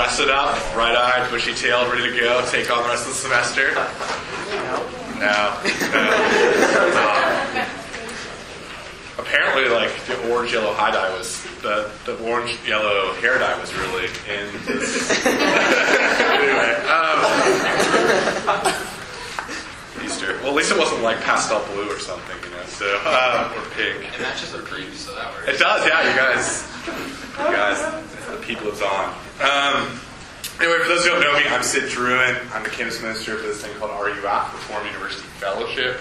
rested up, bright-eyed, bushy-tailed, ready to go, take on the rest of the semester? No. no. Uh, apparently, like the orange yellow high dye was the the orange yellow hair dye was really in this. anyway, um, Easter. Well, at least it wasn't like pastel blue or something, you know. So um, or pink. It matches our cream, so that works. It does, yeah. You guys, you guys, the people it's on. Um, anyway, for those who don't know me, I'm Sid Druin. I'm the campus minister for this thing called RUF, Reformed University Fellowship.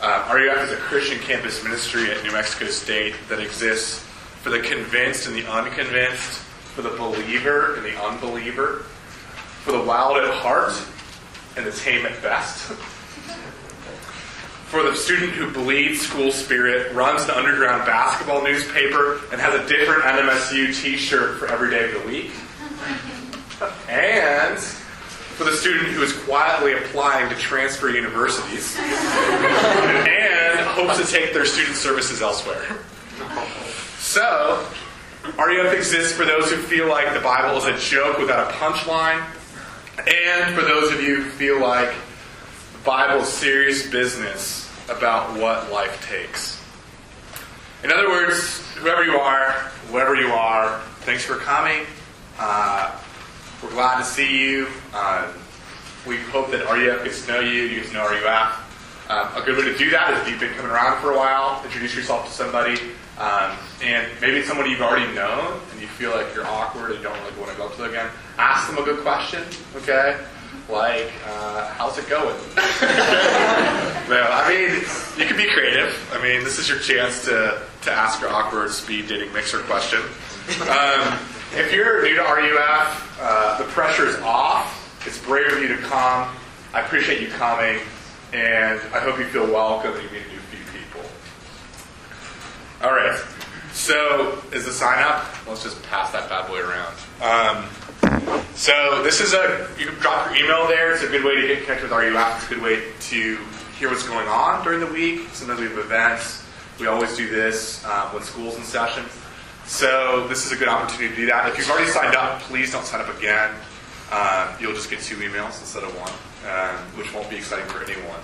Uh, RUF is a Christian campus ministry at New Mexico State that exists for the convinced and the unconvinced, for the believer and the unbeliever, for the wild at heart and the tame at best. For the student who bleeds school spirit, runs an underground basketball newspaper, and has a different NMSU t shirt for every day of the week. And for the student who is quietly applying to transfer universities and hopes to take their student services elsewhere. So, RUF exists for those who feel like the Bible is a joke without a punchline, and for those of you who feel like the Bible is serious business about what life takes. In other words, whoever you are, wherever you are, thanks for coming. Uh, we're glad to see you. Uh, we hope that RUF gets to know you, you get to know RUF. Um, a good way to do that is if you've been coming around for a while, introduce yourself to somebody. Um, and maybe it's somebody you've already known and you feel like you're awkward and you don't really want to go up to them again. Ask them a good question, okay? Like, uh, how's it going? well, I mean, you can be creative. I mean, this is your chance to, to ask your awkward speed dating mixer question. Um, if you're new to RUF, uh, the pressure is off. It's brave of you to come. I appreciate you coming, and I hope you feel welcome and you meet new few people. All right. So, is the sign up? Let's just pass that bad boy around. Um, so, this is a, you can drop your email there. It's a good way to get connected with RUF. It's a good way to hear what's going on during the week. Sometimes we have events. We always do this uh, when school's in session. So, this is a good opportunity to do that. If you've already signed up, please don't sign up again. Uh, you'll just get two emails instead of one, uh, which won't be exciting for anyone.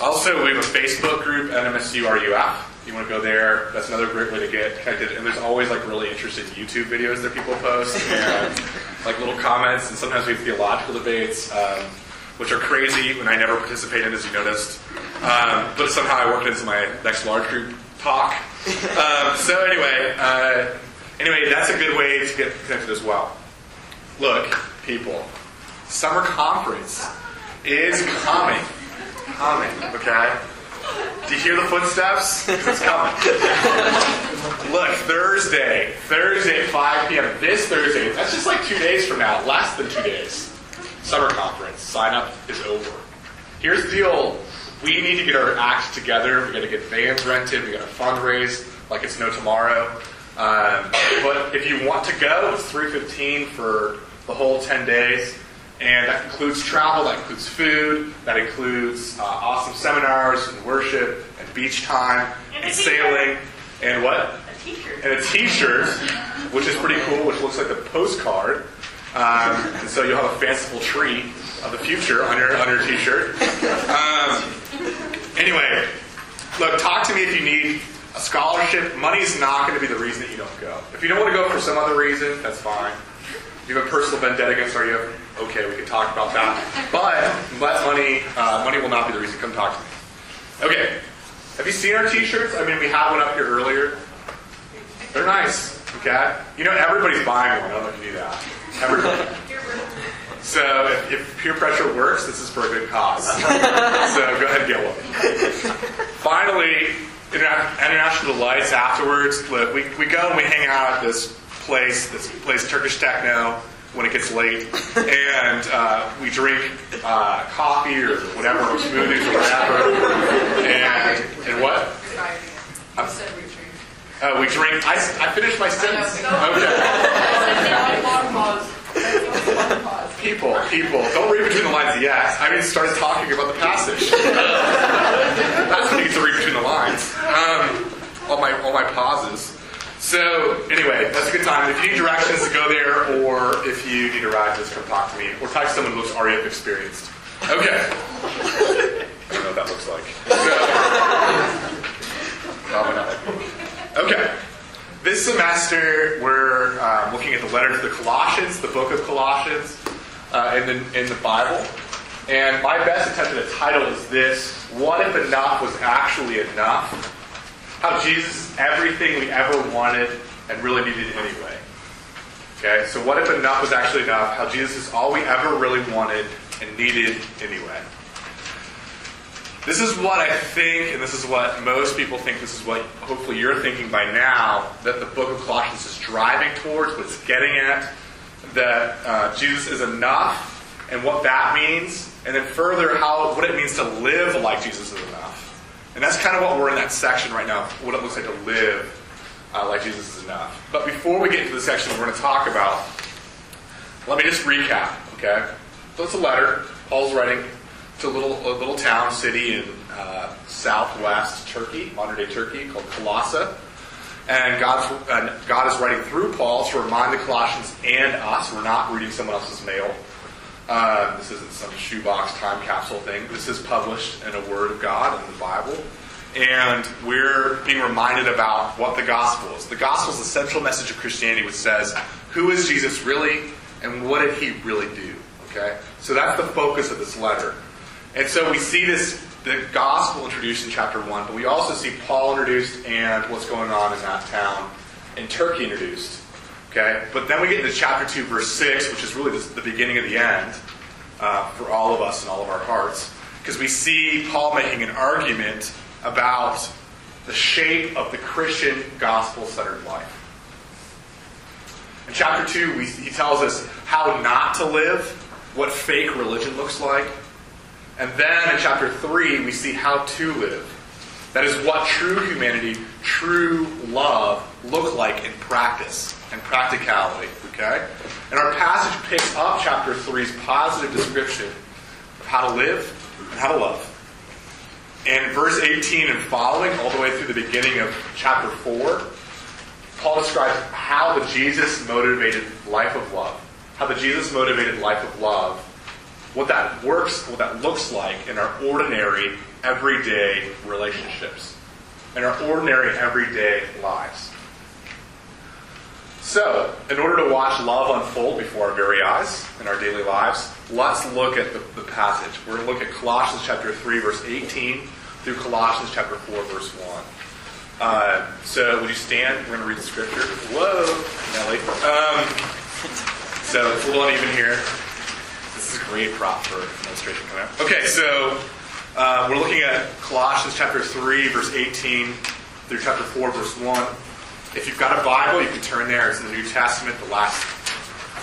Also, we have a Facebook group, NMSU RUF. You want to go there? That's another great way to get connected. And there's always like really interesting YouTube videos that people post, and like little comments. And sometimes we have theological debates, um, which are crazy, and I never participate in, as you noticed. Um, but somehow I worked into my next large group talk. Um, so anyway, uh, anyway, that's a good way to get connected as well. Look, people, summer conference is coming. Coming, okay? Do you hear the footsteps? It's coming. Look, Thursday, Thursday at 5 p.m. This Thursday, that's just like two days from now, less than two days. Summer conference. Sign up is over. Here's the deal. We need to get our act together. We got to get vans rented. We got to fundraise like it's no tomorrow. Um, but if you want to go, it's 315 for the whole 10 days. And that includes travel, that includes food, that includes uh, awesome seminars and worship and beach time And and, sailing and what? A t-shirt. And a T-shirt, which is pretty cool, which looks like a postcard. Um, and so you'll have a fanciful tree of the future on your on your T-shirt. Um, anyway, look, talk to me if you need a scholarship. Money's not going to be the reason that you don't go. If you don't want to go for some other reason, that's fine. If you have a personal vendetta against RUF, okay, we can talk about that. But but money uh, money will not be the reason. Come talk to me. Okay. Have you seen our T-shirts? I mean, we had one up here earlier. They're nice. Okay. You know, everybody's buying one. I don't know if you knew that. Everybody. So if, if peer pressure works, this is for a good cause. so go ahead and get one. Finally, interna- international delights afterwards. Look, we, we go and we hang out at this place, this place Turkish techno when it gets late, and uh, we drink uh, coffee or whatever, or smoothies or whatever. And, and what? You said retreat. Uh, we drink. I, I finished my sentence. Okay. Long pause. Long pause. People, people, don't read between the lines yet. I mean, start talking about the passage. That's when you get to read between the lines. Um, all my all my pauses. So, anyway, that's a good time. If you need directions to go there, or if you need a ride, just come talk to me. Or talk to someone who looks RUF experienced. Okay. I don't know what that looks like. So, probably not. Okay. This semester, we're um, looking at the letter to the Colossians, the book of Colossians, uh, in, the, in the Bible. And my best attempt at a title is this What if enough was actually enough? How Jesus is everything we ever wanted and really needed anyway. Okay, so what if enough was actually enough? How Jesus is all we ever really wanted and needed anyway. This is what I think, and this is what most people think, this is what hopefully you're thinking by now, that the book of Colossians is driving towards, what it's getting at, that uh, Jesus is enough, and what that means, and then further, how what it means to live like Jesus is enough. And that's kind of what we're in that section right now, what it looks like to live uh, like Jesus is enough. But before we get into the section we're going to talk about, let me just recap, okay? So it's a letter Paul's writing to a little, a little town, city in uh, southwest Turkey, modern day Turkey, called Colossae. And God's, God is writing through Paul to remind the Colossians and us, we're not reading someone else's mail. Uh, this isn't some shoebox time capsule thing. This is published in a Word of God in the Bible. And we're being reminded about what the gospel is. The gospel is the central message of Christianity, which says, who is Jesus really, and what did he really do? Okay? So that's the focus of this letter. And so we see this the gospel introduced in chapter 1, but we also see Paul introduced and what's going on in that town in Turkey introduced. Okay? But then we get into chapter 2, verse 6, which is really the, the beginning of the end uh, for all of us and all of our hearts. Because we see Paul making an argument about the shape of the Christian gospel centered life. In chapter 2, we, he tells us how not to live, what fake religion looks like. And then in chapter 3, we see how to live. That is what true humanity, true love look like in practice and practicality. Okay? And our passage picks up chapter 3's positive description of how to live and how to love. And verse 18 and following, all the way through the beginning of chapter 4, Paul describes how the Jesus motivated life of love. How the Jesus motivated life of love, what that works, what that looks like in our ordinary, everyday relationships, in our ordinary, everyday lives. So, in order to watch love unfold before our very eyes in our daily lives, let's look at the, the passage. We're going to look at Colossians chapter 3, verse 18 through Colossians chapter 4, verse 1. Uh, so, would you stand? We're going to read the scripture. Whoa, Nelly. Um, so, it's a little uneven here. A great prop for illustration coming up. Okay, so uh, we're looking at Colossians chapter 3, verse 18 through chapter 4, verse 1. If you've got a Bible, you can turn there. It's in the New Testament, the last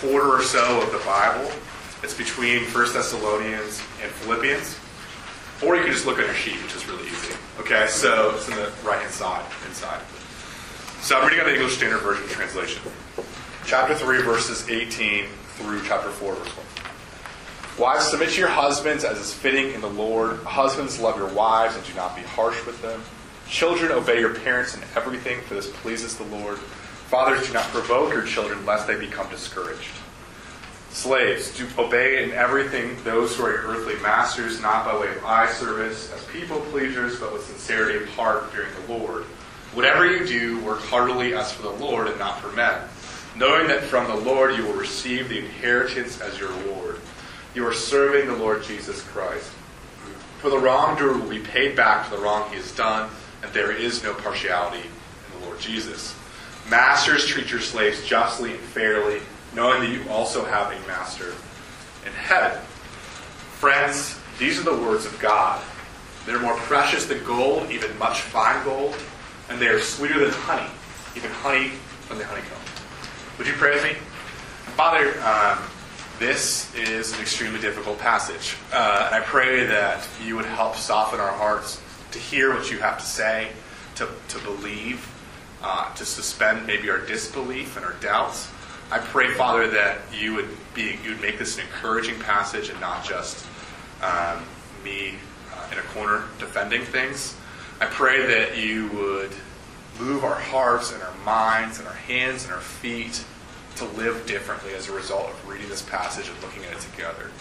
quarter or so of the Bible. It's between 1 Thessalonians and Philippians. Or you can just look on your sheet, which is really easy. Okay, so it's in the right hand side, inside. So I'm reading on the English Standard Version translation. Chapter 3, verses 18 through chapter 4, verse 1. Wives, submit to your husbands as is fitting in the Lord. Husbands, love your wives and do not be harsh with them. Children, obey your parents in everything, for this pleases the Lord. Fathers, do not provoke your children, lest they become discouraged. Slaves, do obey in everything those who are your earthly masters, not by way of eye service, as people pleasers, but with sincerity of heart, fearing the Lord. Whatever you do, work heartily as for the Lord and not for men, knowing that from the Lord you will receive the inheritance as your reward. You are serving the Lord Jesus Christ. For the wrongdoer will be paid back for the wrong he has done, and there is no partiality in the Lord Jesus. Masters, treat your slaves justly and fairly, knowing that you also have a master in heaven. Friends, these are the words of God. They're more precious than gold, even much fine gold, and they are sweeter than honey, even honey from the honeycomb. Would you pray with me? Father, um, this is an extremely difficult passage, uh, and I pray that you would help soften our hearts to hear what you have to say, to, to believe, uh, to suspend maybe our disbelief and our doubts. I pray, Father, that you would be you would make this an encouraging passage and not just um, me uh, in a corner defending things. I pray that you would move our hearts and our minds and our hands and our feet to live differently as a result of reading this passage and looking at it together.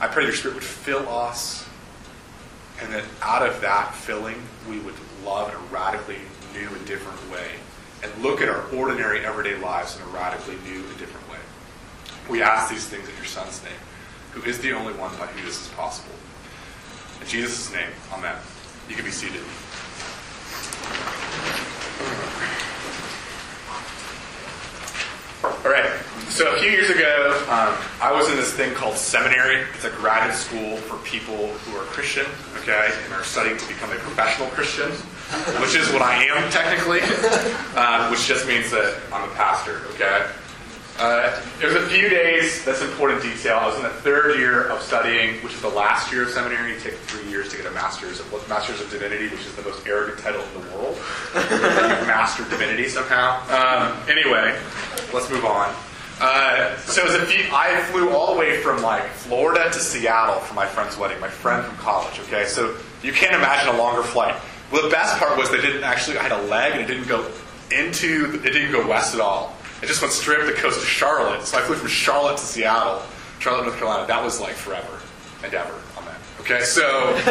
I pray your Spirit would fill us, and that out of that filling, we would love in a radically new and different way, and look at our ordinary everyday lives in a radically new and different way. We ask these things in your Son's name, who is the only one by whom this is possible. In Jesus' name, amen. You can be seated. All right. So a few years ago, um, I was in this thing called seminary. It's a graduate school for people who are Christian, okay, and are studying to become a professional Christian, which is what I am technically, uh, which just means that I'm a pastor, okay. Uh, there's a few days, that's important detail. I was in the third year of studying, which is the last year of seminary. You take three years to get a master's of master's of divinity, which is the most arrogant title in the world. Mastered divinity somehow. Um, anyway, let's move on. Uh, so it was a few, I flew all the way from like Florida to Seattle for my friend's wedding, my friend from college. Okay, so you can't imagine a longer flight. Well, the best part was they didn't actually. I had a leg and it didn't go into. It didn't go west at all. It just went straight up the coast to Charlotte. So I flew from Charlotte to Seattle, Charlotte, North Carolina. That was like forever and ever on that. Okay, so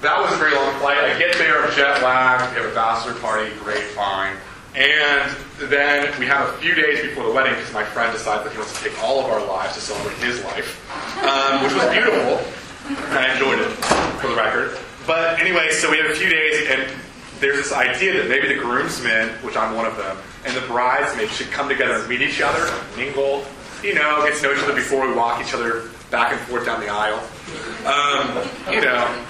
that was a very long flight. I get there, jet lagged. We have a bachelor party, great, fine. And then we have a few days before the wedding because my friend decided that he wants to take all of our lives to celebrate his life, um, which was beautiful. And I enjoyed it, for the record. But anyway, so we have a few days, and there's this idea that maybe the groomsmen, which I'm one of them, and the bridesmaids should come together and meet each other, mingle, you know, get to know each other before we walk each other back and forth down the aisle. Um, you know.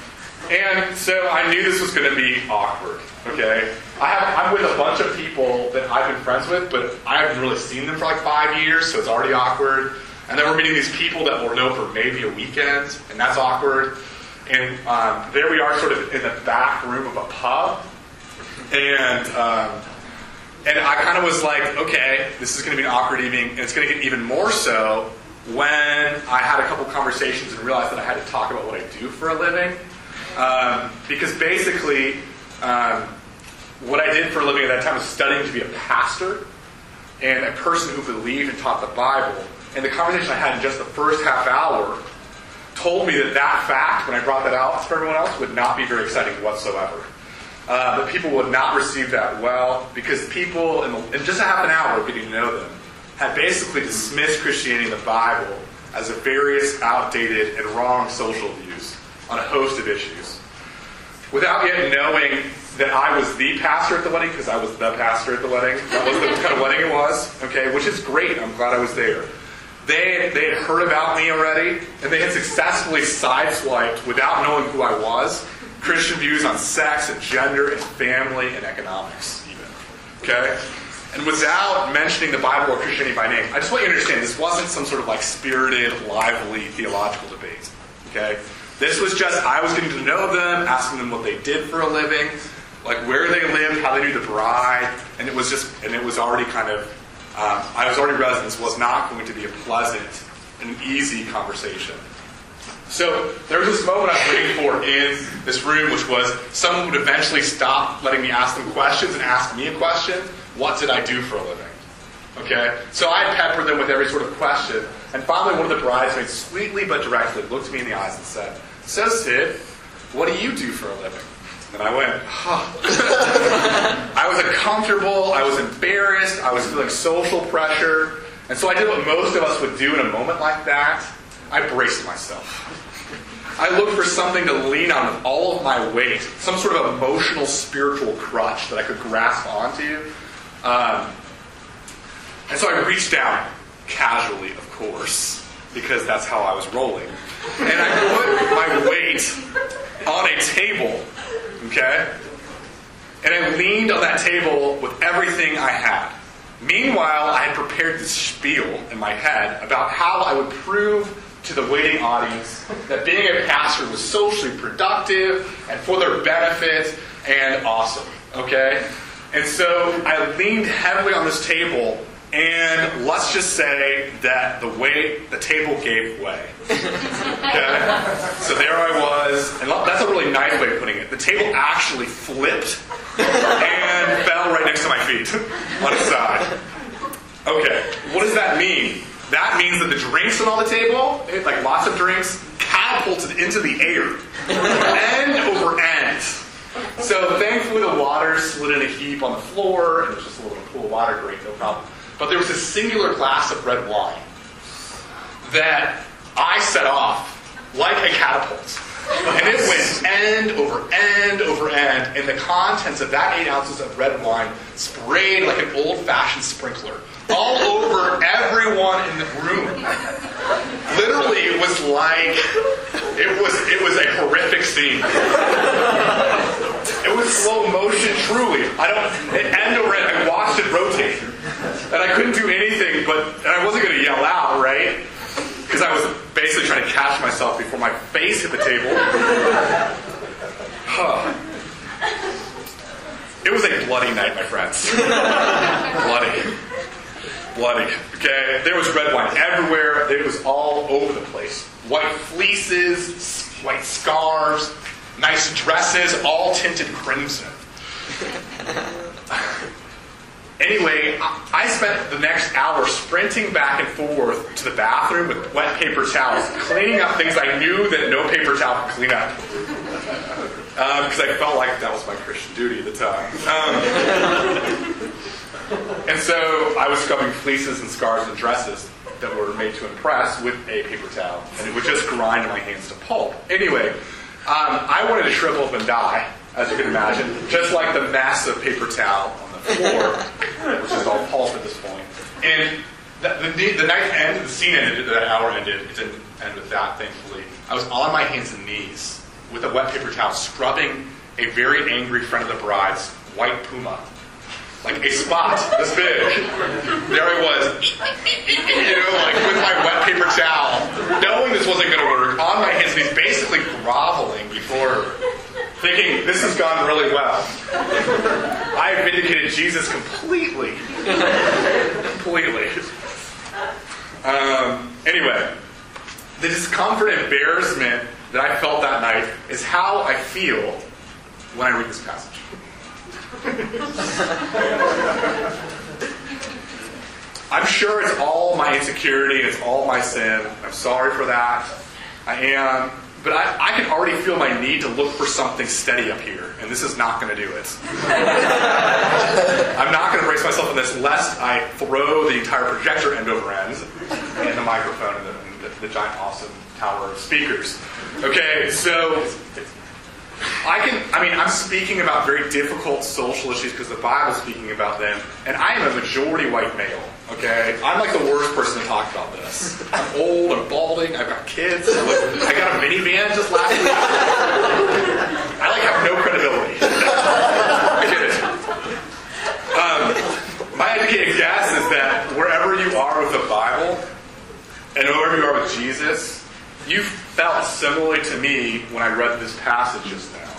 And so I knew this was going to be awkward, okay? I have, I'm with a bunch of people that I've been friends with, but I haven't really seen them for like five years, so it's already awkward. And then we're meeting these people that we'll know for maybe a weekend, and that's awkward. And um, there we are, sort of in the back room of a pub, and um, and I kind of was like, okay, this is going to be an awkward evening, and it's going to get even more so when I had a couple conversations and realized that I had to talk about what I do for a living. Um, because basically, um, what I did for a living at that time was studying to be a pastor and a person who believed and taught the Bible. And the conversation I had in just the first half hour told me that that fact, when I brought that out for everyone else, would not be very exciting whatsoever. Uh, that people would not receive that well because people, in, the, in just a half an hour of getting to know them, had basically dismissed Christianity and the Bible as a various outdated and wrong social views on a host of issues. Without yet knowing that I was the pastor at the wedding, because I was the pastor at the wedding, that was the kind of wedding it was, okay, which is great. I'm glad I was there. They, they had heard about me already, and they had successfully sideswiped, without knowing who I was, Christian views on sex and gender and family and economics, even. Okay? And without mentioning the Bible or Christianity by name, I just want you to understand this wasn't some sort of like spirited, lively theological debate. Okay? This was just, I was getting to know them, asking them what they did for a living, like where they lived, how they knew the bride, and it was just, and it was already kind of, um, I was already realizing this was not going to be a pleasant and easy conversation. So there was this moment I was waiting for in this room, which was someone would eventually stop letting me ask them questions and ask me a question. What did I do for a living? Okay? So I peppered them with every sort of question. And finally, one of the bridesmaids, sweetly but directly, looked me in the eyes and said, So, Sid, what do you do for a living? And I went, huh. I was uncomfortable. I was embarrassed. I was feeling social pressure. And so I did what most of us would do in a moment like that. I braced myself. I looked for something to lean on with all of my weight, some sort of emotional, spiritual crutch that I could grasp onto. Um, and so I reached down, casually, of course, because that's how I was rolling. And I put my weight on a table, okay? And I leaned on that table with everything I had. Meanwhile, I had prepared this spiel in my head about how I would prove to the waiting audience that being a pastor was socially productive and for their benefit and awesome. Okay? And so I leaned heavily on this table, and let's just say that the way the table gave way. Okay? So there I was, and that's a really nice way of putting it. The table actually flipped and fell right next to my feet on his side. Okay, what does that mean? That means that the drinks on all the table, eh, like lots of drinks, catapulted into the air, end over end. So thankfully the water slid in a heap on the floor, and was just a little pool of water, great, no problem. But there was a singular glass of red wine that I set off like a catapult. And it went end over end over end, and the contents of that eight ounces of red wine sprayed like an old fashioned sprinkler all over everyone in the room. Literally, it was like it was it was a horrific scene. It was slow motion, truly. I don't it end over end. I watched it rotate, and I couldn't do anything. But and I wasn't going to yell out, right? Because I was basically trying to catch myself before my face hit the table. Huh. It was a bloody night, my friends. bloody. Bloody. Okay? There was red wine everywhere. It was all over the place. White fleeces, white scarves, nice dresses, all tinted crimson. Anyway, I spent the next hour sprinting back and forth to the bathroom with wet paper towels, cleaning up things I knew that no paper towel could clean up. Because um, I felt like that was my Christian duty at the time. Um, and so I was scrubbing fleeces and scarves and dresses that were made to impress with a paper towel, and it would just grind my hands to pulp. Anyway, um, I wanted to shrivel up and die, as you can imagine, just like the of paper towel floor, which is all pulp at this point. And the, the, the night ended, the scene ended, that hour ended. It didn't end with that, thankfully. I was on my hands and knees with a wet paper towel, scrubbing a very angry friend of the bride's white puma. Like a spot this big. There I was, you know, like with my wet paper towel, knowing this wasn't going to work, on my hands and knees, basically groveling before thinking this has gone really well. I have vindicated Jesus completely. completely. Um, anyway, the discomfort and embarrassment that I felt that night is how I feel when I read this passage. I'm sure it's all my insecurity, it's all my sin. I'm sorry for that. I am. But I, I can already feel my need to look for something steady up here, and this is not going to do it. I'm not going to brace myself in this lest I throw the entire projector end over end and the microphone and the, the, the giant, awesome tower of speakers. Okay, so I can, I mean, I'm speaking about very difficult social issues because the Bible's speaking about them, and I am a majority white male. Okay, I'm like the worst person to talk about this. I'm old, I'm balding, I've got kids. I got a minivan just last week. I like have no credibility. I get it. Um, my educated guess is that wherever you are with the Bible, and wherever you are with Jesus, you felt similarly to me when I read this passage just now.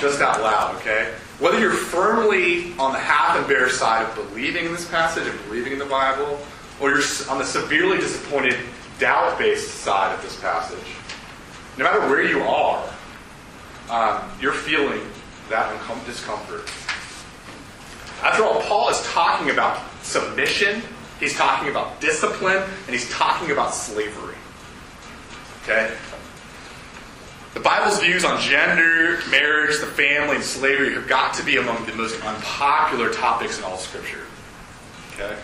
Just out loud, okay? Whether you're firmly on the half embarrassed side of believing in this passage and believing in the Bible, or you're on the severely disappointed, doubt based side of this passage, no matter where you are, um, you're feeling that discomfort. After all, Paul is talking about submission, he's talking about discipline, and he's talking about slavery. Okay? The Bible's views on gender, marriage, the family, and slavery have got to be among the most unpopular topics in all Scripture. Okay?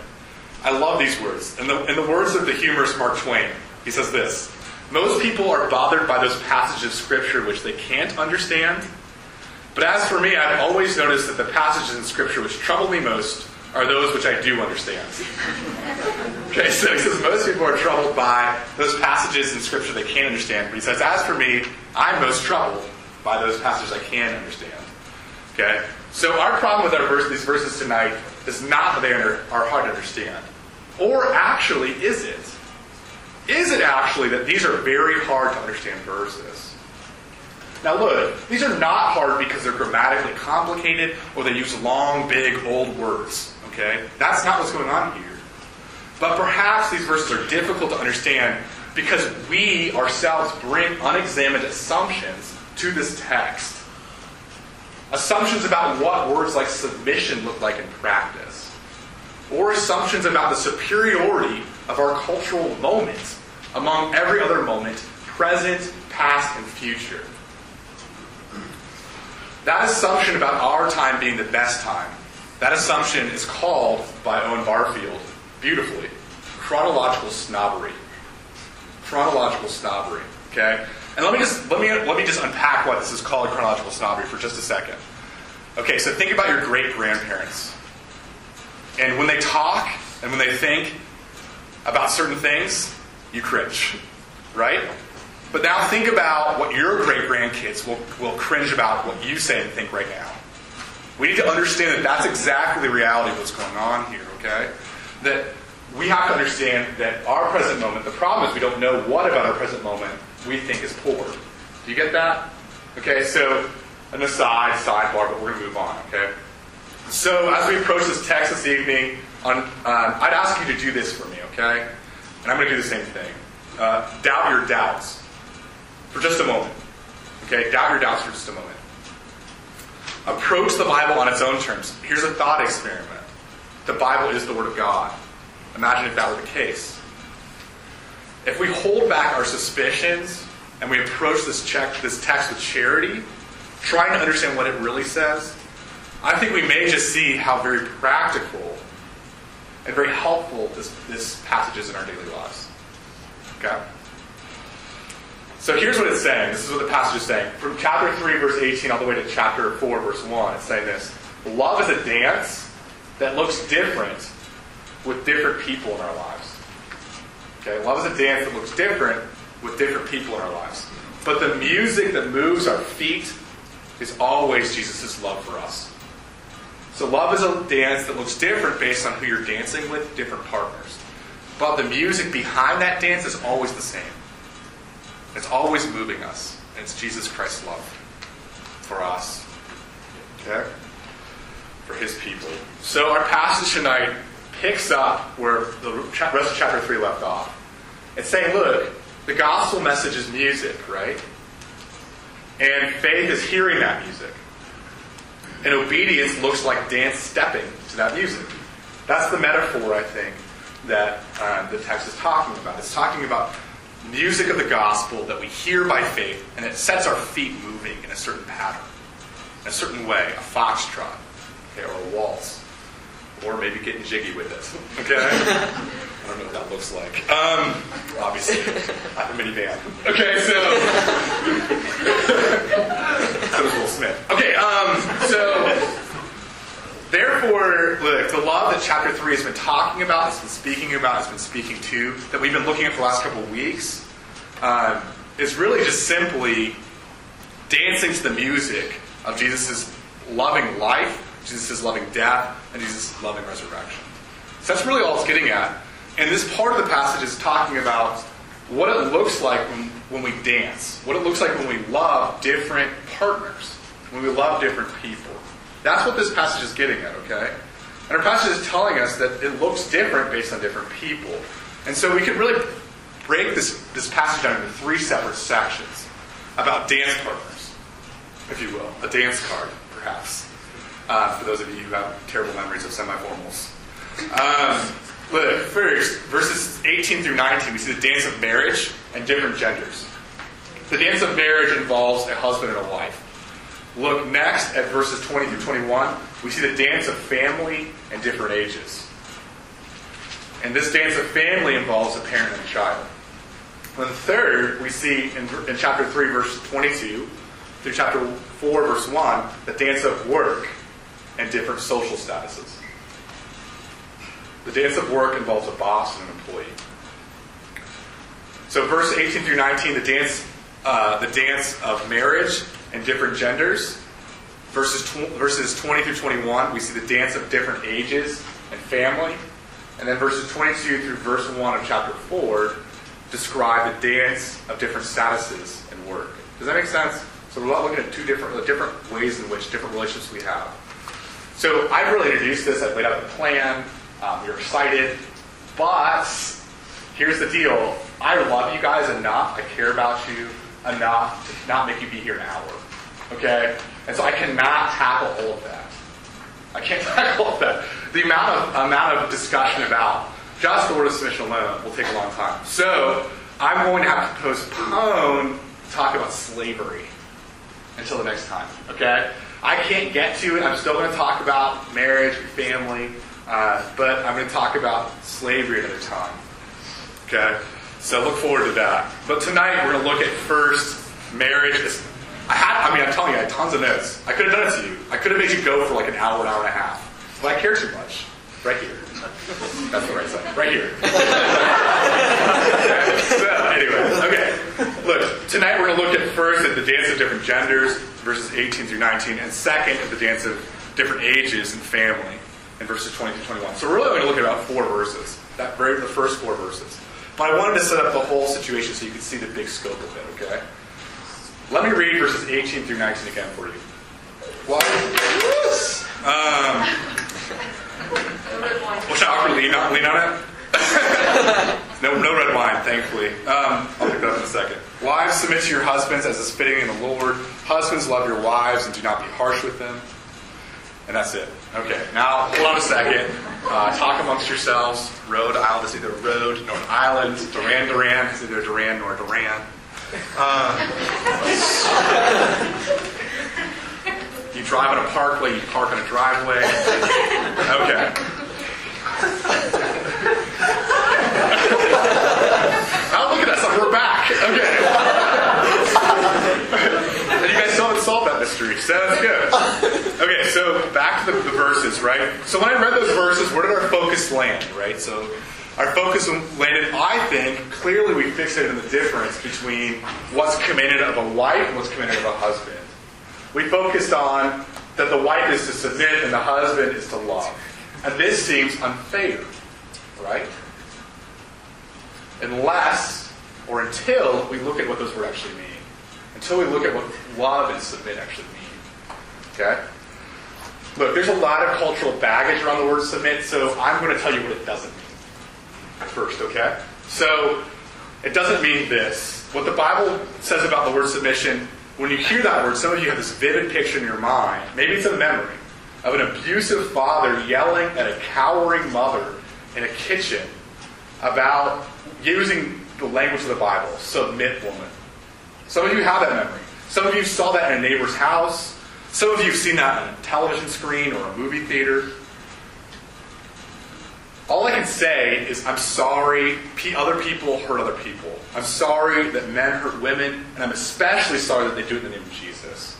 I love these words. In the, in the words of the humorist Mark Twain, he says this Most people are bothered by those passages of Scripture which they can't understand. But as for me, I've always noticed that the passages in Scripture which trouble me most are those which I do understand. okay, so he says most people are troubled by those passages in Scripture they can't understand. But he says, as for me, I'm most troubled by those passages I can understand. Okay? So our problem with our verse, these verses tonight is not that they are, hard to understand. Or actually, is it? Is it actually that these are very hard to understand verses? Now look, these are not hard because they're grammatically complicated or they use long, big, old words. Okay? That's not what's going on here. But perhaps these verses are difficult to understand because we ourselves bring unexamined assumptions to this text. assumptions about what words like submission look like in practice, or assumptions about the superiority of our cultural moment among every other moment, present, past, and future. That assumption about our time being the best time, that assumption is called by Owen Barfield beautifully chronological snobbery. Chronological snobbery. Okay? And let me just let me let me just unpack what this is called chronological snobbery for just a second. Okay, so think about your great grandparents. And when they talk and when they think about certain things, you cringe. Right? But now think about what your great grandkids will, will cringe about what you say and think right now. We need to understand that that's exactly the reality of what's going on here, okay? That we have to understand that our present moment, the problem is we don't know what about our present moment we think is poor. Do you get that? Okay, so an aside, sidebar, but we're going to move on, okay? So as we approach this text this evening, on, um, I'd ask you to do this for me, okay? And I'm going to do the same thing. Uh, doubt your doubts for just a moment. Okay, doubt your doubts for just a moment. Approach the Bible on its own terms. Here's a thought experiment. The Bible is the Word of God. Imagine if that were the case. If we hold back our suspicions and we approach this, check, this text with charity, trying to understand what it really says, I think we may just see how very practical and very helpful this, this passage is in our daily lives. Okay? So here's what it's saying. This is what the passage is saying. From chapter 3, verse 18, all the way to chapter 4, verse 1, it's saying this Love is a dance that looks different with different people in our lives. Okay? Love is a dance that looks different with different people in our lives. But the music that moves our feet is always Jesus' love for us. So love is a dance that looks different based on who you're dancing with, different partners. But the music behind that dance is always the same. It's always moving us. It's Jesus Christ's love for us. Okay? For his people. So our passage tonight picks up where the rest of chapter 3 left off. It's saying, look, the gospel message is music, right? And faith is hearing that music. And obedience looks like dance stepping to that music. That's the metaphor, I think, that uh, the text is talking about. It's talking about music of the gospel that we hear by faith, and it sets our feet moving in a certain pattern, in a certain way, a foxtrot, okay, or a waltz, or maybe getting jiggy with it. Okay? I don't know what that looks like. Um, obviously, I'm a minivan. Okay, so so was Will Smith. Okay, um, so Therefore, look, the love that chapter 3 has been talking about, has been speaking about, has been speaking to, that we've been looking at for the last couple of weeks, um, is really just simply dancing to the music of Jesus' loving life, Jesus' loving death, and Jesus' loving resurrection. So that's really all it's getting at. And this part of the passage is talking about what it looks like when, when we dance, what it looks like when we love different partners, when we love different people. That's what this passage is getting at, okay? And our passage is telling us that it looks different based on different people. And so we can really break this, this passage down into three separate sections about dance partners, if you will. A dance card, perhaps, uh, for those of you who have terrible memories of semiformals. Um, look, first, verses 18 through 19, we see the dance of marriage and different genders. The dance of marriage involves a husband and a wife. Look next at verses 20 through 21. We see the dance of family and different ages. And this dance of family involves a parent and a child. And third, we see in, in chapter 3, verse 22 through chapter 4, verse 1, the dance of work and different social statuses. The dance of work involves a boss and an employee. So, verse 18 through 19, the dance, uh, the dance of marriage and different genders. Verses, tw- verses 20 through 21, we see the dance of different ages and family. And then verses 22 through verse 1 of chapter 4 describe the dance of different statuses and work. Does that make sense? So we're looking at two different, different ways in which different relationships we have. So I've really introduced this. I've laid out the plan. Um, you're excited. But here's the deal. I love you guys enough. I care about you enough to not make you be here an hour. Okay? And so I cannot tackle all of that. I can't tackle all of that. The amount of amount of discussion about just the word of submission alone will take a long time. So I'm going to have to postpone talk about slavery until the next time. Okay? I can't get to it. I'm still going to talk about marriage and family, uh, but I'm going to talk about slavery at another time. Okay? So look forward to that. But tonight we're going to look at first marriage. I had, I mean, I'm telling you, I had tons of notes. I could have done it to you. I could have made you go for like an hour, an hour and a half. But I care too much. Right here. That's the right side. Right here. so, anyway, okay. Look, tonight we're going to look at first at the dance of different genders, verses 18 through 19, and second at the dance of different ages and family, in verses 20 through 21. So we're really going to look at about four verses. That very the first four verses. But I wanted to set up the whole situation so you could see the big scope of it, okay? Let me read verses 18 through 19 again for you. Why? Um, wine. I awkwardly lean on, lean on it? no, no red wine, thankfully. Um, I'll pick that up in a second. Wives, submit to your husbands as is fitting in the Lord. Husbands, love your wives and do not be harsh with them. And that's it. Okay, now hold on a second. Uh, talk amongst yourselves. Rhode Island is either Rhode nor Island. Duran Duran is either Duran nor Duran. Uh, you drive on a parkway, you park on a driveway. Okay. Oh, look at us. We're back. Okay. and you guys still haven't solved that mystery, so that's good. Okay, so back to the, the verses, right? So when I read those verses, where did our focus land, right? So our focus landed, I think, clearly we fixated on the difference between what's commanded of a wife and what's commanded of a husband. We focused on that the wife is to submit and the husband is to love. And this seems unfair, right? Unless or until we look at what those words actually mean. Until we look at what love and submit actually mean. Okay? Look, there's a lot of cultural baggage around the word submit, so I'm going to tell you what it doesn't mean first, okay? So, it doesn't mean this. What the Bible says about the word submission, when you hear that word, some of you have this vivid picture in your mind. Maybe it's a memory of an abusive father yelling at a cowering mother in a kitchen about using the language of the Bible, submit woman. Some of you have that memory. Some of you saw that in a neighbor's house. Some of you have seen that on a television screen or a movie theater. All I can say is I'm sorry other people hurt other people. I'm sorry that men hurt women, and I'm especially sorry that they do it in the name of Jesus.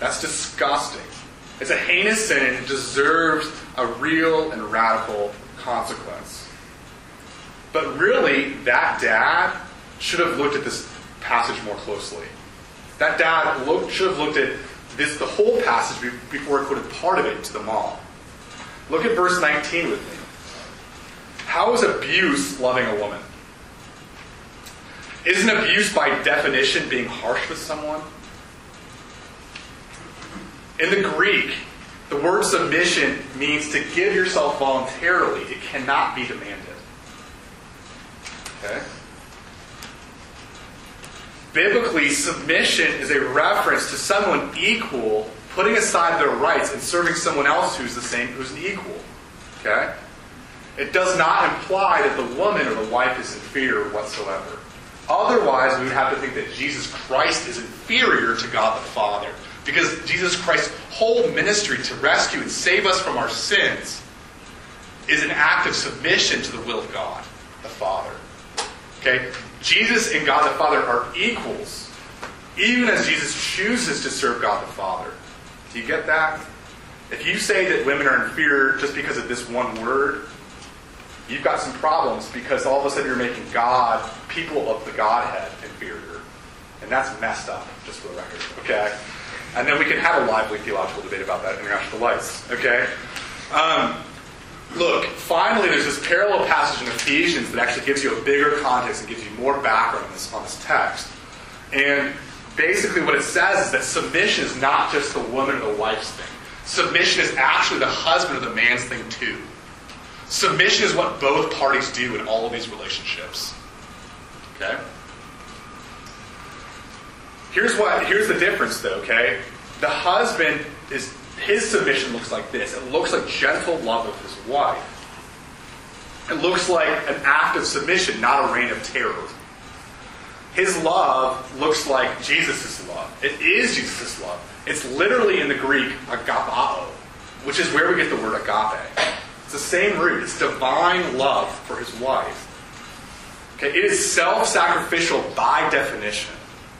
That's disgusting. It's a heinous sin and deserves a real and radical consequence. But really, that dad should have looked at this passage more closely. That dad looked, should have looked at this the whole passage before he quoted part of it to the mom. Look at verse 19 with me. How is abuse loving a woman? Isn't abuse by definition being harsh with someone? In the Greek, the word submission means to give yourself voluntarily. It cannot be demanded. Okay? Biblically, submission is a reference to someone equal putting aside their rights and serving someone else who's the same, who's an equal. Okay? It does not imply that the woman or the wife is inferior whatsoever. Otherwise, we would have to think that Jesus Christ is inferior to God the Father. Because Jesus Christ's whole ministry to rescue and save us from our sins is an act of submission to the will of God, the Father. Okay? Jesus and God the Father are equals, even as Jesus chooses to serve God the Father. Do you get that? If you say that women are inferior just because of this one word, you've got some problems because all of a sudden you're making God, people of the Godhead, inferior. And that's messed up, just for the record. Okay? And then we can have a lively theological debate about that in the International Lights. Okay? Um, look, finally, there's this parallel passage in Ephesians that actually gives you a bigger context and gives you more background on this, on this text. And basically, what it says is that submission is not just the woman or the wife's thing. Submission is actually the husband or the man's thing, too. Submission is what both parties do in all of these relationships. Okay? Here's what here's the difference though, okay? the husband is his submission looks like this. It looks like gentle love of his wife. It looks like an act of submission, not a reign of terror. His love looks like Jesus' love. It is Jesus' love. It's literally in the Greek agapao, which is where we get the word agape. It's the same root. It's divine love for his wife. Okay, it is self-sacrificial by definition.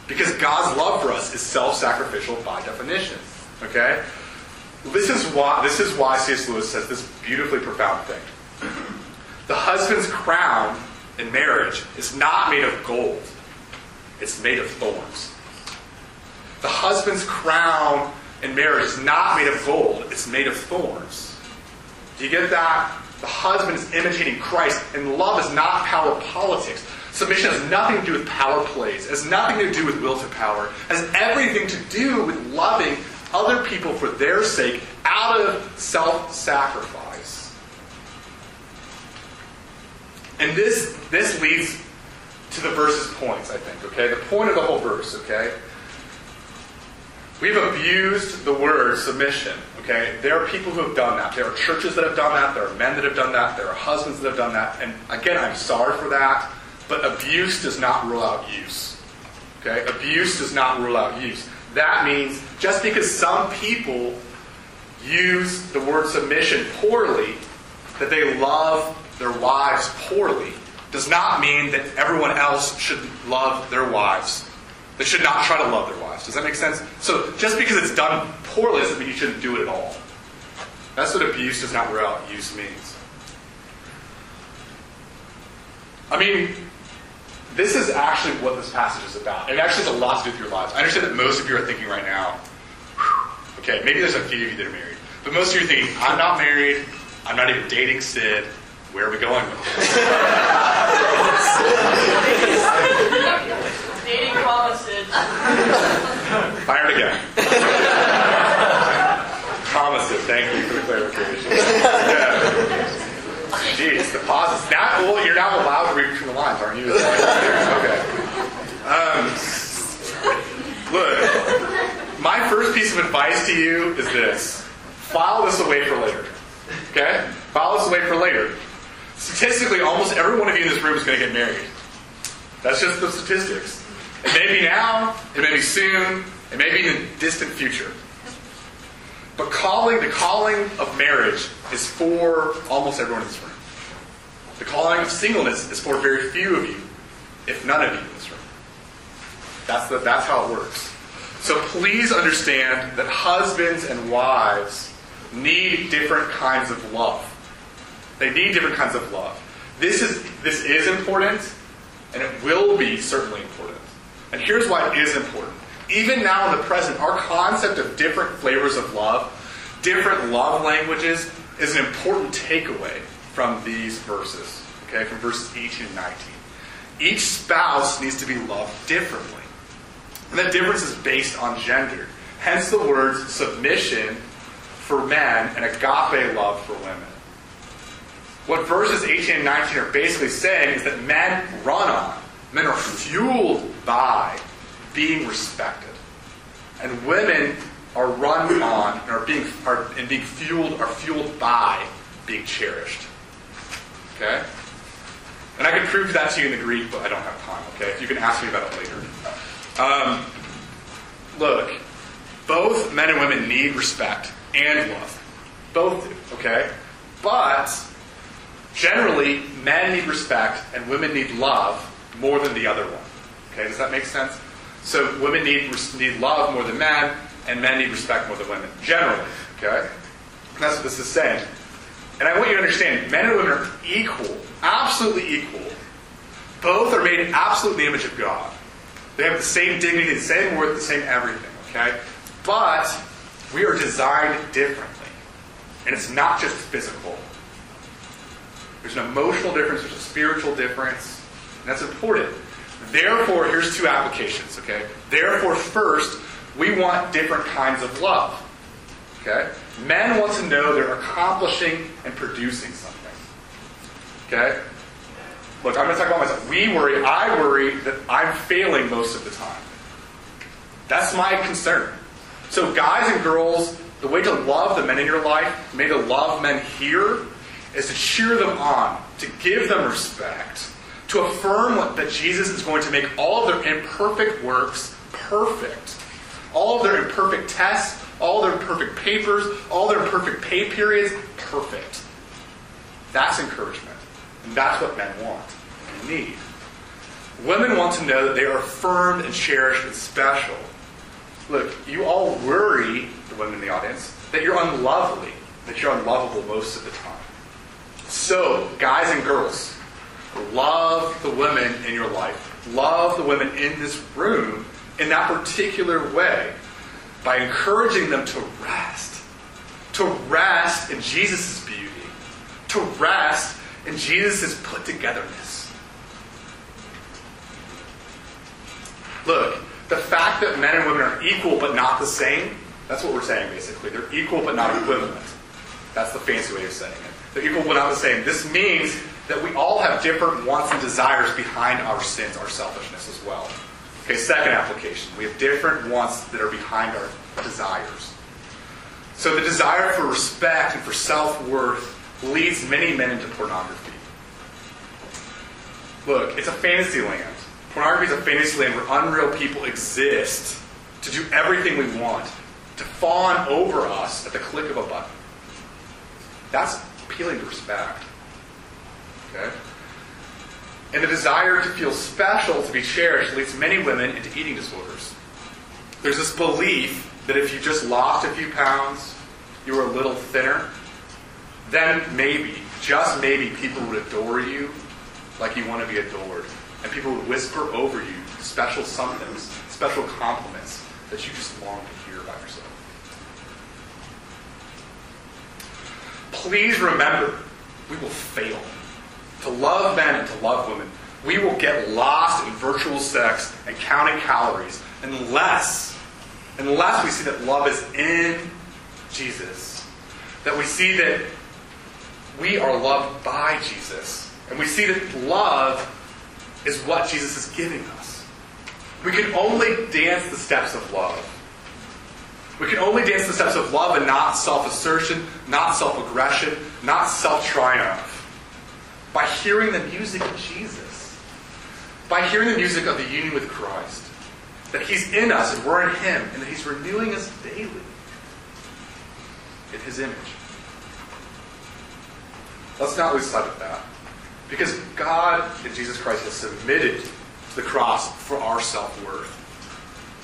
Because God's love for us is self-sacrificial by definition. Okay? This is why this is why C.S. Lewis says this beautifully profound thing. The husband's crown in marriage is not made of gold. It's made of thorns. The husband's crown in marriage is not made of gold, it's made of thorns. Do you get that? The husband is imitating Christ, and love is not power politics. Submission has nothing to do with power plays. Has nothing to do with will to power. Has everything to do with loving other people for their sake out of self-sacrifice. And this this leads to the verse's points, I think, okay? The point of the whole verse, okay? We've abused the word submission, okay? There are people who have done that. There are churches that have done that. There are men that have done that. There are husbands that have done that. And again, I'm sorry for that, but abuse does not rule out use. Okay? Abuse does not rule out use. That means just because some people use the word submission poorly, that they love their wives poorly, does not mean that everyone else should love their wives. They should not try to love their wives. Does that make sense? So just because it's done poorly doesn't mean you shouldn't do it at all. That's what abuse does not out use means. I mean, this is actually what this passage is about. It actually has a lot to do with your lives. I understand that most of you are thinking right now, okay, maybe there's a few of you that are married, but most of you are thinking, I'm not married, I'm not even dating Sid. Where are we going with this? Fired again. Promises. Thank you for the clarification. Yeah. Jeez, the pauses. Now, well, you're now allowed to read between the lines, aren't you? Okay. Um, look, my first piece of advice to you is this: file this away for later. Okay? File this away for later. Statistically, almost every one of you in this room is going to get married. That's just the statistics. It may be now, it may be soon, it may be in the distant future. But calling, the calling of marriage is for almost everyone in this room. The calling of singleness is for very few of you, if none of you in this room. That's, the, that's how it works. So please understand that husbands and wives need different kinds of love. They need different kinds of love. This is, this is important, and it will be certainly important. And here's why it is important. Even now in the present, our concept of different flavors of love, different love languages, is an important takeaway from these verses. Okay, from verses 18 and 19. Each spouse needs to be loved differently. And that difference is based on gender. Hence the words submission for men and agape love for women. What verses 18 and 19 are basically saying is that men run on, men are fueled by being respected. And women are run on and are being are and being fueled are fueled by being cherished. Okay? And I can prove that to you in the Greek, but I don't have time, okay? You can ask me about it later. Um, look, both men and women need respect and love. Both do, okay? But generally, men need respect and women need love more than the other one. Okay, does that make sense? So women need need love more than men, and men need respect more than women. Generally, okay? That's what this is saying. And I want you to understand, men and women are equal, absolutely equal. Both are made absolutely in the image of God. They have the same dignity, the same worth, the same everything, okay? But we are designed differently. And it's not just physical. There's an emotional difference, there's a spiritual difference, that's important. Therefore, here's two applications, okay? Therefore, first, we want different kinds of love. Okay? Men want to know they're accomplishing and producing something. Okay? Look, I'm going to talk about myself. We worry, I worry that I'm failing most of the time. That's my concern. So, guys and girls, the way to love the men in your life, maybe to love men here, is to cheer them on, to give them respect, to affirm that Jesus is going to make all of their imperfect works perfect. All of their imperfect tests, all their imperfect papers, all their imperfect pay periods, perfect. That's encouragement. And that's what men want and need. Women want to know that they are affirmed and cherished and special. Look, you all worry, the women in the audience, that you're unlovely, that you're unlovable most of the time. So, guys and girls, love the women in your life. Love the women in this room in that particular way by encouraging them to rest. To rest in Jesus' beauty. To rest in Jesus' put togetherness. Look, the fact that men and women are equal but not the same, that's what we're saying basically. They're equal but not equivalent. That's the fancy way of saying it. They're equal but not the same. This means that we all have different wants and desires behind our sins, our selfishness as well. Okay, second application. We have different wants that are behind our desires. So the desire for respect and for self worth leads many men into pornography. Look, it's a fantasy land. Pornography is a fantasy land where unreal people exist to do everything we want, to fawn over us at the click of a button. That's appealing to respect. Okay? And the desire to feel special, to be cherished, leads many women into eating disorders. There's this belief that if you just lost a few pounds, you were a little thinner, then maybe, just maybe, people would adore you like you want to be adored. And people would whisper over you special somethings, special compliments that you just long to hear about yourself. Please remember, we will fail. To love men and to love women, we will get lost in virtual sex and counting calories unless, unless we see that love is in Jesus. That we see that we are loved by Jesus. And we see that love is what Jesus is giving us. We can only dance the steps of love. We can only dance the steps of love and not self assertion, not self aggression, not self triumph. By hearing the music of Jesus. By hearing the music of the union with Christ. That He's in us and we're in Him, and that He's renewing us daily in His image. Let's not lose sight of that. Because God in Jesus Christ has submitted to the cross for our self worth.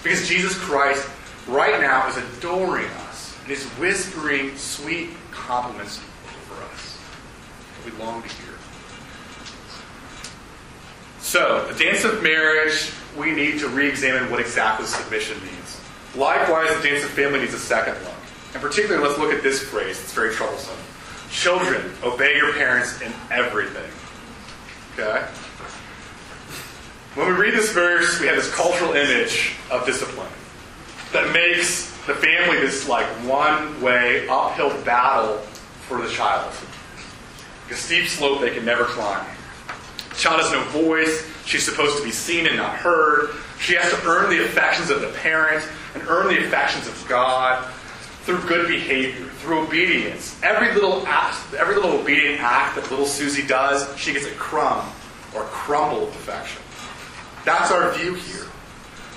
Because Jesus Christ right now is adoring us and is whispering sweet compliments over us that we long to hear. So, the dance of marriage, we need to re examine what exactly submission means. Likewise, the dance of family needs a second look. And particularly, let's look at this phrase, it's very troublesome. Children, obey your parents in everything. Okay? When we read this verse, we have this cultural image of discipline that makes the family this like one way uphill battle for the child. A steep slope they can never climb. Child has no voice. She's supposed to be seen and not heard. She has to earn the affections of the parent and earn the affections of God through good behavior, through obedience. Every little act, every little obedient act that little Susie does, she gets a crumb or crumble of affection. That's our view here.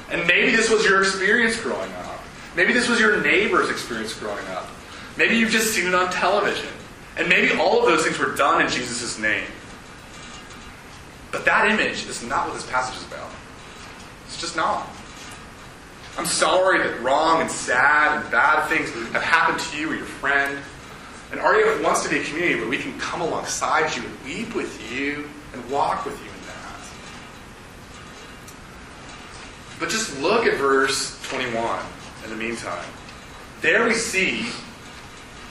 And maybe this was your experience growing up. Maybe this was your neighbor's experience growing up. Maybe you've just seen it on television. And maybe all of those things were done in Jesus' name. But that image is not what this passage is about. It's just not. I'm sorry that wrong and sad and bad things have happened to you or your friend. And RUF wants to be a community where we can come alongside you and weep with you and walk with you in that. But just look at verse 21 in the meantime. There we see,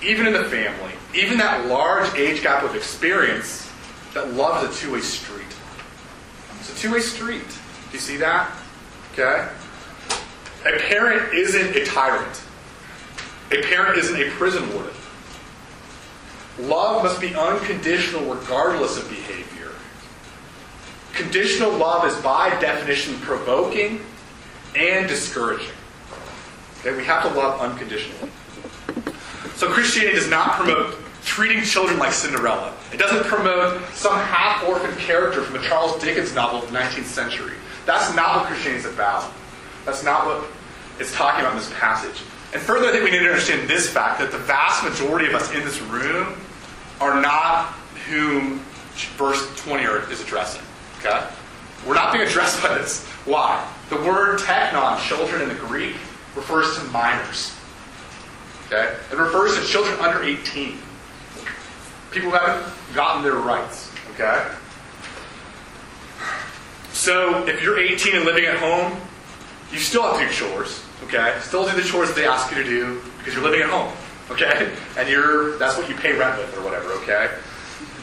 even in the family, even that large age gap of experience, that love is a two way street. It's a two way street. Do you see that? Okay? A parent isn't a tyrant. A parent isn't a prison warden. Love must be unconditional regardless of behavior. Conditional love is by definition provoking and discouraging. Okay, we have to love unconditionally. So Christianity does not promote treating children like Cinderella. It doesn't promote some half-orphan character from a Charles Dickens novel of the 19th century. That's not what Christianity is about. That's not what it's talking about in this passage. And further, I think we need to understand this fact that the vast majority of us in this room are not whom verse 20 is addressing. Okay? We're not being addressed by this. Why? The word technon, children in the Greek, refers to minors. Okay? It refers to children under 18. People haven't gotten their rights. Okay? So if you're 18 and living at home, you still have to do chores. Okay? Still do the chores that they ask you to do because you're living at home. Okay? And you're that's what you pay rent with or whatever, okay?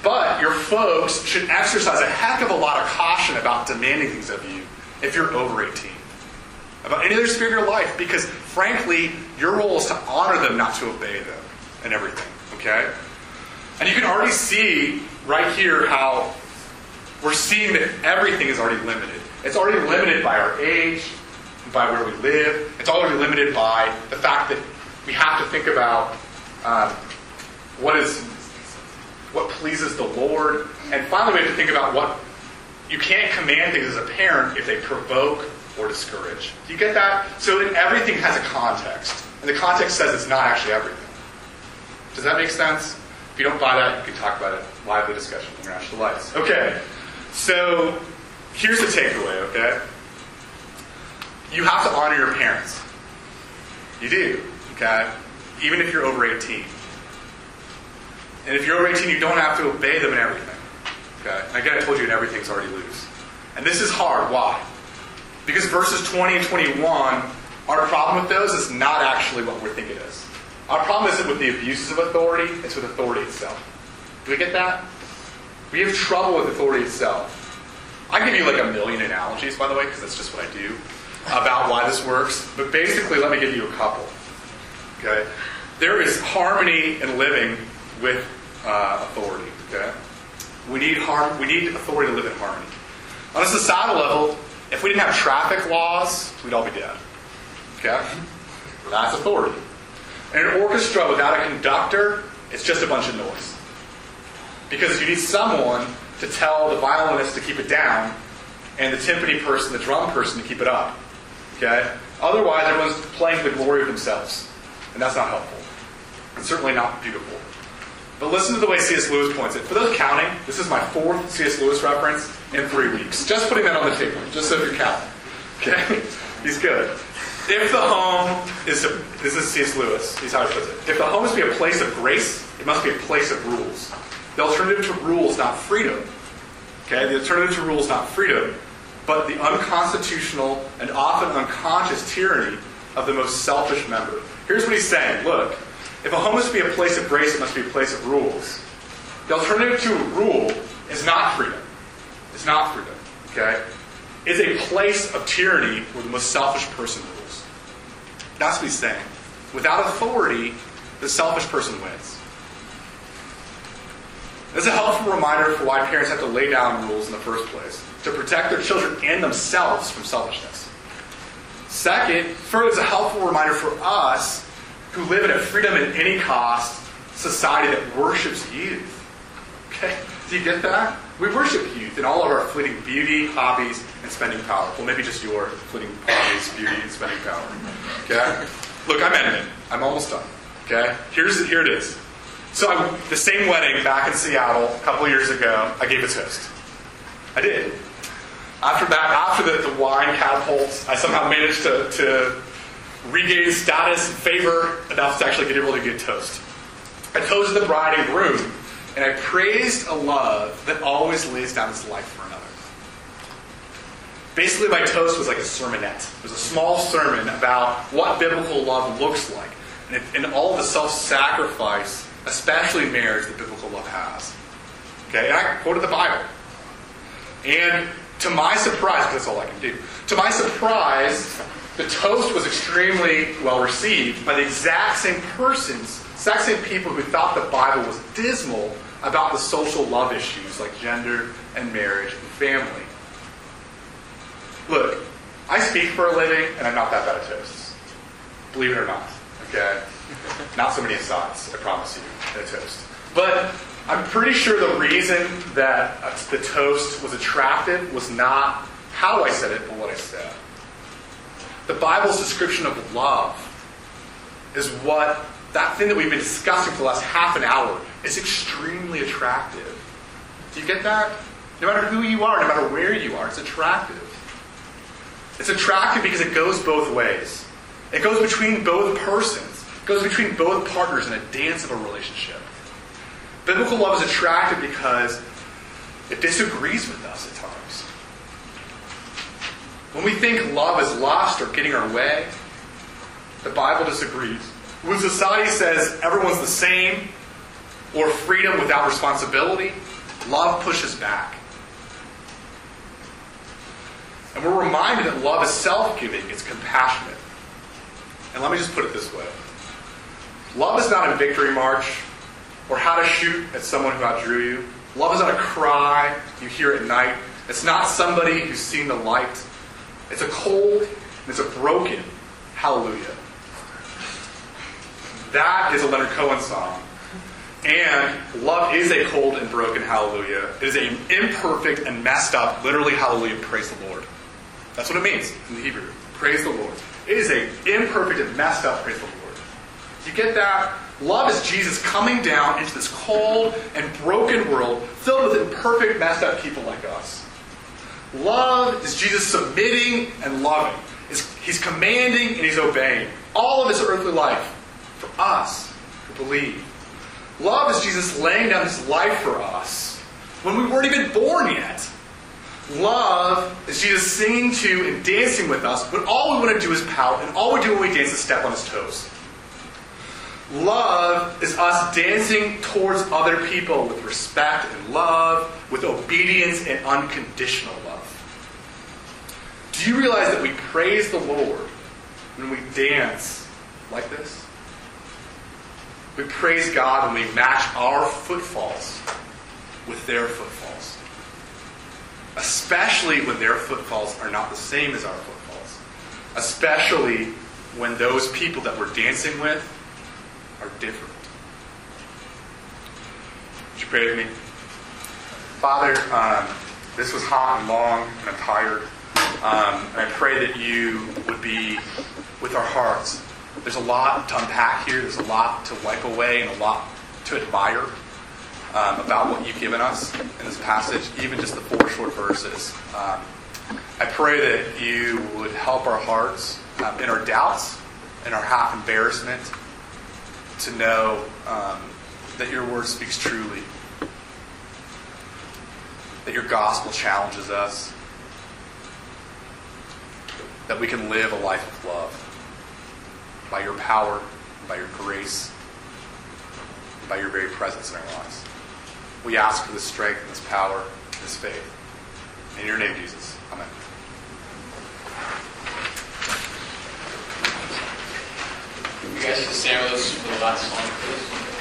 But your folks should exercise a heck of a lot of caution about demanding things of you if you're over 18. About any other sphere of your life, because frankly, your role is to honor them, not to obey them and everything. Okay? And you can already see right here how we're seeing that everything is already limited. It's already limited by our age, by where we live. It's already limited by the fact that we have to think about um, what is what pleases the Lord, and finally we have to think about what you can't command things as a parent if they provoke or discourage. Do you get that? So everything has a context, and the context says it's not actually everything. Does that make sense? If you don't buy that, you can talk about it lively discussion international lives. Okay, so here's the takeaway. Okay, you have to honor your parents. You do. Okay, even if you're over 18. And if you're over 18, you don't have to obey them in everything. Okay? And again, I told you in everything's already loose. And this is hard. Why? Because verses 20 and 21, our problem with those is not actually what we think it is. Our problem isn't with the abuses of authority, it's with authority itself. Do we get that? We have trouble with authority itself. I give you like a million analogies, by the way, because that's just what I do, about why this works. But basically, let me give you a couple. Okay? There is harmony in living with uh, authority. Okay? We need harm. We need authority to live in harmony. On a societal level, if we didn't have traffic laws, we'd all be dead. Okay? That's authority. An orchestra without a conductor, it's just a bunch of noise. Because you need someone to tell the violinist to keep it down, and the timpani person, the drum person, to keep it up. Okay? Otherwise, everyone's playing the glory of themselves. And that's not helpful. And certainly not beautiful. But listen to the way C.S. Lewis points it. For those counting, this is my fourth C.S. Lewis reference in three weeks. Just putting that on the table, just so you're. Okay? He's good. If the home is this is C.S. Lewis, he's how he puts it. If the home is to be a place of grace, it must be a place of rules. The alternative to rules, not freedom. Okay? The alternative to rules, not freedom, but the unconstitutional and often unconscious tyranny of the most selfish member. Here's what he's saying. Look, if a home is to be a place of grace, it must be a place of rules. The alternative to rule is not freedom. It's not freedom. Okay? It's a place of tyranny where the most selfish person rules. That's what he's saying. Without authority, the selfish person wins. Is a helpful reminder for why parents have to lay down rules in the first place to protect their children and themselves from selfishness. Second, further, it's a helpful reminder for us who live in a freedom at any cost society that worships youth. Okay? Do you get that? We worship youth in all of our fleeting beauty, hobbies, and spending power. Well, maybe just your fleeting hobbies, beauty, and spending power. Okay? Look, I'm ending. I'm almost done. Okay? Here's here it is. So I'm, the same wedding back in Seattle a couple years ago, I gave a toast. I did. After that, after the, the wine catapults, I somehow managed to, to regain status and favor enough to actually get able to get toast. I toasted the bride and groom, and I praised a love that always lays down its life for another. Basically, my toast was like a sermonette. It was a small sermon about what biblical love looks like, and, and all the self-sacrifice, especially marriage, that biblical love has. Okay, and I quoted the Bible. And to my surprise, because that's all I can do, to my surprise, the toast was extremely well received by the exact same persons, same people who thought the Bible was dismal about the social love issues like gender and marriage and family. Look, I speak for a living, and I'm not that bad at toasts. Believe it or not. Okay? Not so many asides, I promise you, a toast. But I'm pretty sure the reason that the toast was attractive was not how I said it, but what I said. The Bible's description of love is what that thing that we've been discussing for the last half an hour is extremely attractive. Do you get that? No matter who you are, no matter where you are, it's attractive. It's attractive because it goes both ways. It goes between both persons. It goes between both partners in a dance of a relationship. Biblical love is attractive because it disagrees with us at times. When we think love is lust or getting our way, the Bible disagrees. When society says everyone's the same or freedom without responsibility, love pushes back. And we're reminded that love is self giving, it's compassionate. And let me just put it this way love is not a victory march or how to shoot at someone who outdrew you. Love is not a cry you hear at night. It's not somebody who's seen the light. It's a cold and it's a broken hallelujah. That is a Leonard Cohen song. And love is a cold and broken hallelujah. It is an imperfect and messed up, literally hallelujah, praise the Lord. That's what it means in the Hebrew. Praise the Lord. It is an imperfect and messed up praise the Lord. You get that? Love is Jesus coming down into this cold and broken world filled with imperfect, messed up people like us. Love is Jesus submitting and loving. He's commanding and he's obeying all of his earthly life for us who believe. Love is Jesus laying down his life for us when we weren't even born yet. Love is Jesus singing to and dancing with us when all we want to do is pout and all we do when we dance is step on his toes. Love is us dancing towards other people with respect and love, with obedience and unconditional love. Do you realize that we praise the Lord when we dance like this? We praise God when we match our footfalls with their footfalls. Especially when their footfalls are not the same as our footfalls. Especially when those people that we're dancing with are different. Would you pray with me? Father, um, this was hot and long, and I'm tired. Um, and I pray that you would be with our hearts. There's a lot to unpack here. There's a lot to wipe away and a lot to admire um, about what you've given us in this passage, even just the four short verses. Um, I pray that you would help our hearts um, in our doubts, in our half embarrassment, to know um, that your word speaks truly, that your gospel challenges us, that we can live a life of love by your power, by your grace, by your very presence in our lives. We ask for this strength, this power, this faith. In your name, Jesus. Amen. You guys can stand with us for the last song, please.